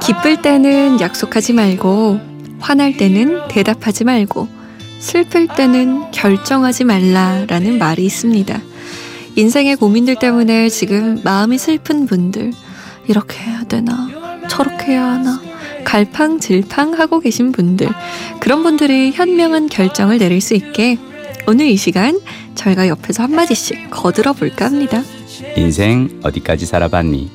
기쁠 때는 약속하지 말고, 화날 때는 대답하지 말고, 슬플 때는 결정하지 말라라는 말이 있습니다. 인생의 고민들 때문에 지금 마음이 슬픈 분들, 이렇게 해야 되나, 저렇게 해야 하나, 갈팡질팡 하고 계신 분들, 그런 분들이 현명한 결정을 내릴 수 있게 오늘 이 시간 저희가 옆에서 한마디씩 거들어 볼까 합니다. 인생 어디까지 살아봤니?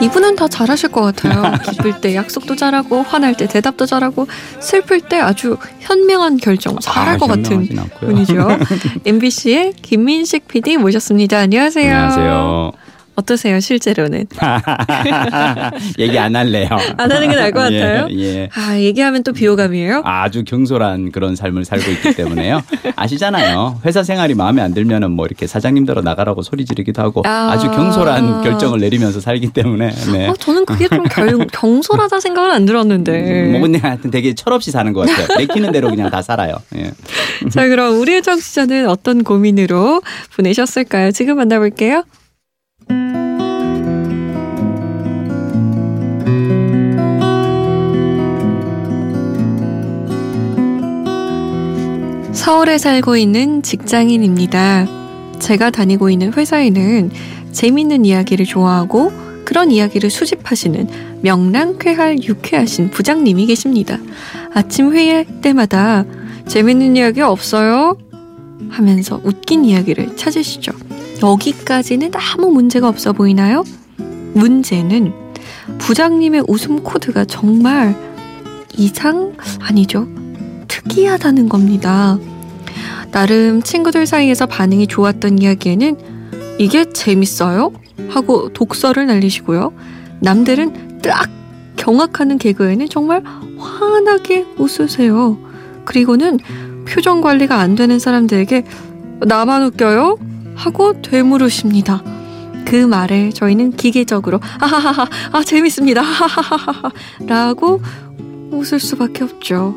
이분은 다 잘하실 것 같아요. 기쁠 때 약속도 잘하고, 화날 때 대답도 잘하고, 슬플 때 아주 현명한 결정 잘할 아, 것 같은. 분이죠. MBC의 김민식 PD 모셨습니다. 안녕하세요. 안녕하세요. 어떠세요, 실제로는? 얘기 안 할래요. 안 하는 게 나을 것 같아요? 예, 예. 아, 얘기하면 또 비호감이에요? 아주 경솔한 그런 삶을 살고 있기 때문에요. 아시잖아요. 회사 생활이 마음에 안 들면은 뭐 이렇게 사장님들로 나가라고 소리 지르기도 하고 아. 아. 주 경솔한 결정을 내리면서 살기 때문에. 네. 어, 저는 그게 좀 결, 경솔하다 생각은 안 들었는데. 뭐 근데 하여튼 되게 철없이 사는 것 같아요. 내키는 대로 그냥 다 살아요. 예. 자, 그럼 우리의 청취자는 어떤 고민으로 보내셨을까요? 지금 만나볼게요. 서울에 살고 있는 직장인입니다. 제가 다니고 있는 회사에는 재밌는 이야기를 좋아하고 그런 이야기를 수집하시는 명랑쾌활 유쾌하신 부장님이 계십니다. 아침 회의할 때마다 재밌는 이야기 없어요? 하면서 웃긴 이야기를 찾으시죠. 여기까지는 아무 문제가 없어 보이나요? 문제는 부장님의 웃음 코드가 정말 이상 아니죠. 특이하다는 겁니다. 나름 친구들 사이에서 반응이 좋았던 이야기에는 이게 재밌어요? 하고 독서를 날리시고요. 남들은 딱 경악하는 개그에는 정말 환하게 웃으세요. 그리고는 표정 관리가 안 되는 사람들에게 나만 웃겨요? 하고 되물으십니다. 그 말에 저희는 기계적으로 하하하하 아 재밌습니다 하하하하 라고 웃을 수밖에 없죠.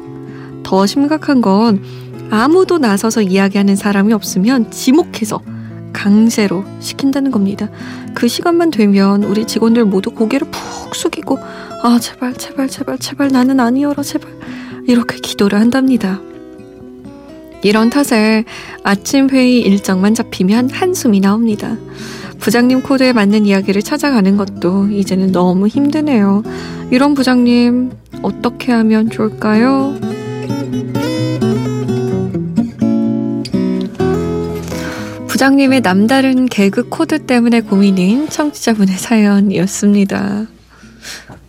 더 심각한 건 아무도 나서서 이야기하는 사람이 없으면 지목해서 강제로 시킨다는 겁니다. 그 시간만 되면 우리 직원들 모두 고개를 푹 숙이고 아 제발 제발 제발 제발 나는 아니어라 제발 이렇게 기도를 한답니다. 이런 탓에 아침 회의 일정만 잡히면 한숨이 나옵니다. 부장님 코드에 맞는 이야기를 찾아가는 것도 이제는 너무 힘드네요. 이런 부장님 어떻게 하면 좋을까요? 부장님의 남다른 개그 코드 때문에 고민인 청취자분의 사연이었습니다.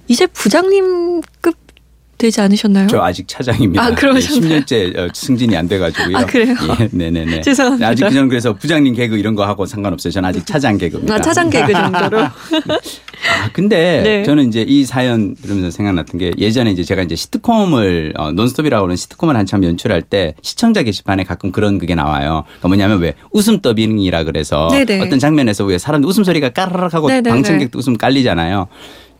이제 부장님급 되지 않으셨나요? 저 아직 차장입니다. 아, 그러셨나요? 10년째 어, 승진이 안 돼가지고요. 아, 그래요? 예, 네네네. 죄송합니다. 아직 그냥 그래서 부장님 개그 이런 거 하고 상관없어요. 저는 아직 차장 개그입니다. 아, 차장 개그 정도로. 아, 근데 네. 저는 이제 이 사연 들으면서 생각났던 게 예전에 이제 제가 이제 시트콤을 어, 논스톱이라고 하는 시트콤을 한참 연출할 때 시청자 게시판에 가끔 그런 그게 나와요. 그러니까 뭐냐면 왜 웃음 더빙이라 그래서 네네. 어떤 장면에서 왜 사람들 웃음소리가 까르륵 하고 네네네. 방청객도 웃음 깔리잖아요.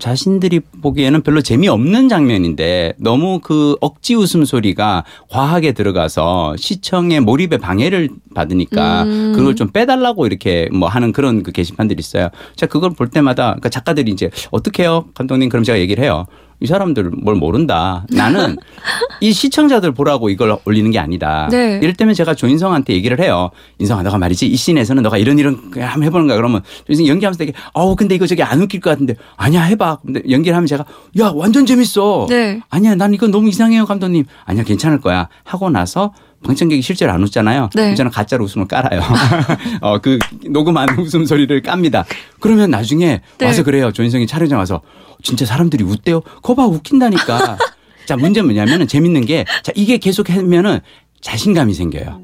자신들이 보기에는 별로 재미없는 장면인데 너무 그 억지 웃음소리가 과하게 들어가서 시청의 몰입에 방해를 받으니까 음. 그걸 좀 빼달라고 이렇게 뭐 하는 그런 그 게시판들이 있어요. 제가 그걸 볼 때마다 그러니까 작가 들이 이제 어떻게 해요? 감독님 그럼 제가 얘기를 해요. 이 사람들 뭘 모른다. 나는 이 시청자들 보라고 이걸 올리는 게 아니다. 네. 이럴 때면 제가 조인성한테 얘기를 해요. 인성아, 너가 말이지 이 씬에서는 너가 이런 이런 거 한번 해보는 거야. 그러면 조인성 연기하면서 되게 어우 근데 이거 저기 안 웃길 것 같은데 아니야 해봐. 근데 연기를 하면 제가 야 완전 재밌어. 네. 아니야 난 이거 너무 이상해요 감독님. 아니야 괜찮을 거야. 하고 나서 방청객이 실제로 안 웃잖아요. 네. 저는 가짜로 웃음을 깔아요. 어, 그 녹음한 웃음 소리를 깝니다. 그러면 나중에 네. 와서 그래요. 조인성이 촬영장 와서 진짜 사람들이 웃대요. 거봐 웃긴다니까. 자 문제는 뭐냐면은 재밌는 게 자 이게 계속 하면은 자신감이 생겨요.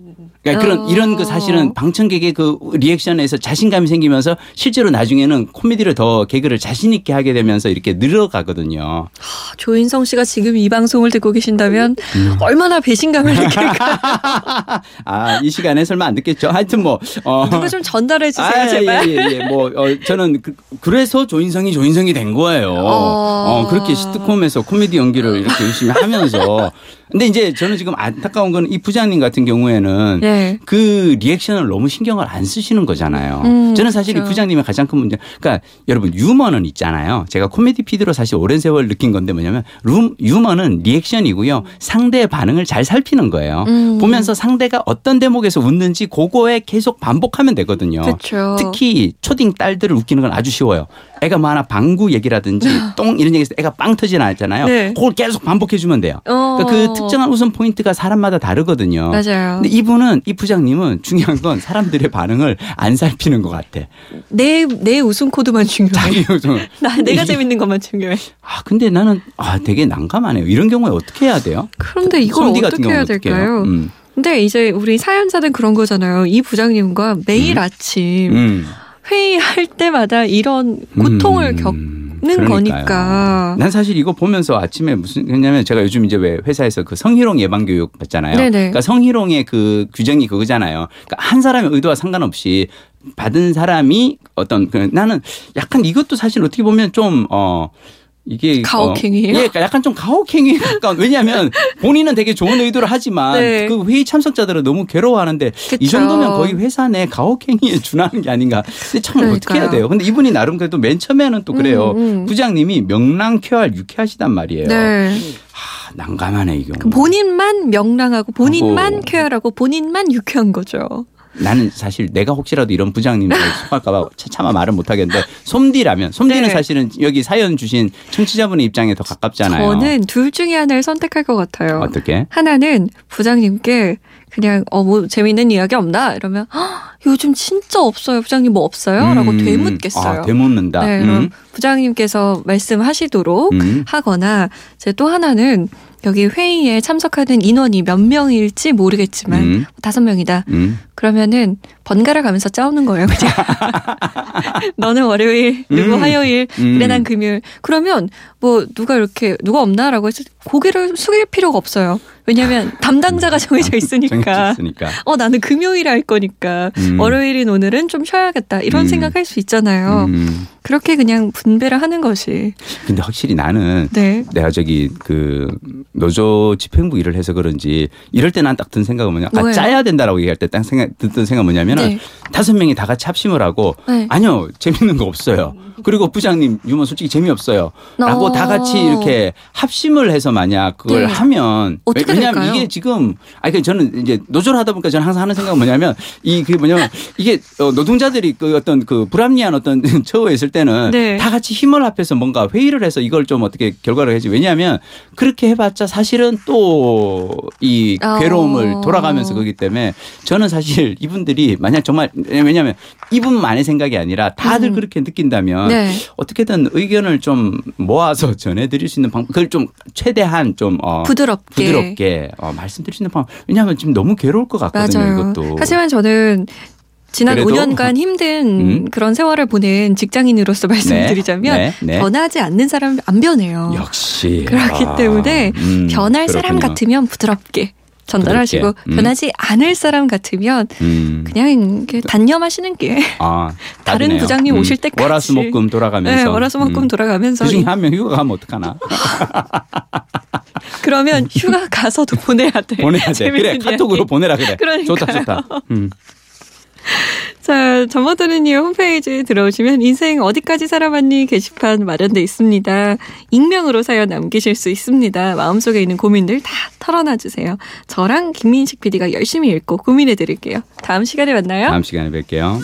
그러니까 그런 어. 이런 그 사실은 방청객의 그 리액션에서 자신감이 생기면서 실제로 나중에는 코미디를 더 개그를 자신 있게 하게 되면서 이렇게 늘어가거든요. 조인성 씨가 지금 이 방송을 듣고 계신다면 음. 얼마나 배신감을 느낄까. 아, 이 시간에 설마 안 듣겠죠? 하여튼 뭐. 어. 누가 좀 전달해 주세요, 아, 제발. 예, 예, 예. 뭐, 어, 저는 그, 래서 조인성이 조인성이 된 거예요. 어. 어, 그렇게 시트콤에서 코미디 연기를 이렇게 열심히 하면서 근데 이제 저는 지금 안타까운 건 이 부장님 같은 경우에는 네. 그 리액션을 너무 신경을 안 쓰시는 거잖아요. 음, 저는 사실 그렇죠. 이 부장님의 가장 큰 문제, 그러니까 여러분 유머는 있잖아요. 제가 코미디 피드로 사실 오랜 세월 느낀 건데 뭐냐면 룸, 유머는 리액션이고요. 상대의 반응을 잘 살피는 거예요. 음. 보면서 상대가 어떤 대목에서 웃는지 그거에 계속 반복하면 되거든요. 그렇죠. 특히 초딩 딸들을 웃기는 건 아주 쉬워요. 애가 뭐 하나 방구 얘기라든지 똥 이런 얘기해서 애가 빵 터지나 했잖아요. 네. 그걸 계속 반복해 주면 돼요. 그러니까 그 특정한 웃음 포인트가 사람마다 다르거든요. 맞아요. 근데 이분은 이 부장님은 중요한 건 사람들의 반응을 안 살피는 것 같아. 내 내 웃음 코드만 중요해. 자기 웃음. 나 내가 재밌는 것만 중요해. 아 근데 나는 아 되게 난감하네요. 이런 경우에 어떻게 해야 돼요? 그런데 이걸 어떻게 해야 될까요? 음. 근데 이제 우리 사연자는 그런 거잖아요. 이 부장님과 매일 음. 아침 음. 회의할 때마다 이런 고통을 는 거니까. 난 사실 이거 보면서 아침에 무슨 왜냐면 제가 요즘 이제 왜 회사에서 그 성희롱 예방 교육 받잖아요. 네네. 그러니까 성희롱의 그 규정이 그거잖아요. 그러니까 한 사람의 의도와 상관없이 받은 사람이 어떤 그 나는 약간 이것도 사실 어떻게 보면 좀 어 이게 가혹행위예요. 어, 예, 그러니까 약간 좀 가혹행위 가까운. 왜냐하면 본인은 되게 좋은 의도를 하지만 네. 그 회의 참석자들은 너무 괴로워하는데 그쵸. 이 정도면 거의 회사 내 가혹행위에 준하는 게 아닌가. 근데 참 그러니까요. 어떻게 해야 돼요? 근데 이분이 나름 그래도 맨 처음에는 또 그래요. 음, 음. 부장님이 명랑쾌활 유쾌하시단 말이에요. 네. 하, 난감하네 이 경우. 본인만 명랑하고 본인만 하고. 쾌활하고 본인만 유쾌한 거죠. 나는 사실 내가 혹시라도 이런 부장님을 속할까봐 차마 말은 못하겠는데 솜디라면 솜디는 네. 사실은 여기 사연 주신 청취자분의 입장에 더 가깝잖아요. 저는 둘 중에 하나를 선택할 것 같아요. 어떻게? 하나는 부장님께 그냥 어 뭐 재밌는 이야기 없나 이러면 요즘 진짜 없어요 부장님 뭐 없어요?라고 음. 되묻겠어요. 아, 되묻는다. 네, 그럼 음. 부장님께서 말씀하시도록 음. 하거나 제또 하나는 여기 회의에 참석하는 인원이 몇 명일지 모르겠지만 음. 다섯 명이다. 음. 그러면은 번갈아 가면서 짜오는 거예요. 그냥 너는 월요일, 누구 음. 화요일, 음. 그래 난 금요일. 그러면 뭐 누가 이렇게 누가 없나라고 해서 고개를 숙일 필요가 없어요. 왜냐하면 담당자가 정해져 있으니까. 어 나는 금요일에 할 거니까 음. 월요일인 오늘은 좀 쉬어야겠다 이런 음. 생각할 수 있잖아요. 음. 그렇게 그냥 분배를 하는 것이. 근데 확실히 나는 네. 내가 저기 그 노조 집행부 일을 해서 그런지 이럴 때 난 딱 든 생각은 뭐냐. 아 짜야 된다라고 얘기할 때 딱 생각 듣던 생각 뭐냐면은 네. 다섯 명이 다 같이 합심을 하고 네. 아니요 재밌는 거 없어요. 그리고 부장님 유머 솔직히 재미없어요. 라고 어. 다 같이 이렇게 합심을 해서 만약 그걸 네. 하면 왜냐하면 될까요? 이게 지금 아니 그 저는 이제 노조를 하다 보니까 저는 항상 하는 생각은 뭐냐면 이 그 뭐냐면 이게 어, 노동자들이 그 어떤 그 불합리한 어떤 처우에 있을 때는 네. 다 같이 힘을 합해서 뭔가 회의를 해서 이걸 좀 어떻게 결과를 해지 왜냐하면 그렇게 해봤자 사실은 또 이 괴로움을 어. 돌아가면서 그렇기 때문에 저는 사실 이분들이 만약 정말 왜냐하면 이분만의 생각이 아니라 다들 음. 그렇게 느낀다면 네. 어떻게든 의견을 좀 모아서 전해드릴 수 있는 방법 그걸 좀 최대한 좀 어, 부드럽게 부드럽게 어, 말씀드릴 수 있는 방법 왜냐하면 지금 너무 괴로울 것 같거든요 맞아요. 이것도 하지만 저는 지난 그래도? 5년간 힘든 음? 그런 세월을 보낸 직장인으로서 말씀드리자면 네, 네, 네. 변하지 않는 사람 안 변해요. 역시 그렇기 아, 때문에 음, 변할 그렇군요. 사람 같으면 부드럽게 전달하시고 음. 변하지 않을 사람 같으면 음. 그냥 단념하시는 게 아, 다른 부장님 음. 오실 때까지 월화수목금 돌아가면서 네, 월화수목금 음. 돌아가면서 그중에 한 명 휴가 가면 어떡하나 그러면 휴가 가서도 보내야 돼 보내야 돼 그래 카톡으로 보내라 그래 그러니까요. 좋다 좋다 음. 자, 점머드는이 홈페이지에 들어오시면 인생 어디까지 살아봤니 게시판 마련돼 있습니다. 익명으로 사연 남기실 수 있습니다. 마음속에 있는 고민들 다 털어놔 주세요. 저랑 김민식 PD가 열심히 읽고 고민해 드릴게요. 다음 시간에 만나요. 다음 시간에 뵐게요.